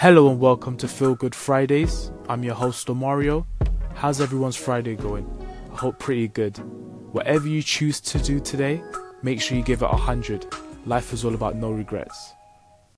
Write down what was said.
Hello and welcome to Feel Good Fridays. I'm your host, Mario. How's everyone's Friday going? I hope pretty good. Whatever you choose to do today, make sure you give it a hundred. Life is all about no regrets.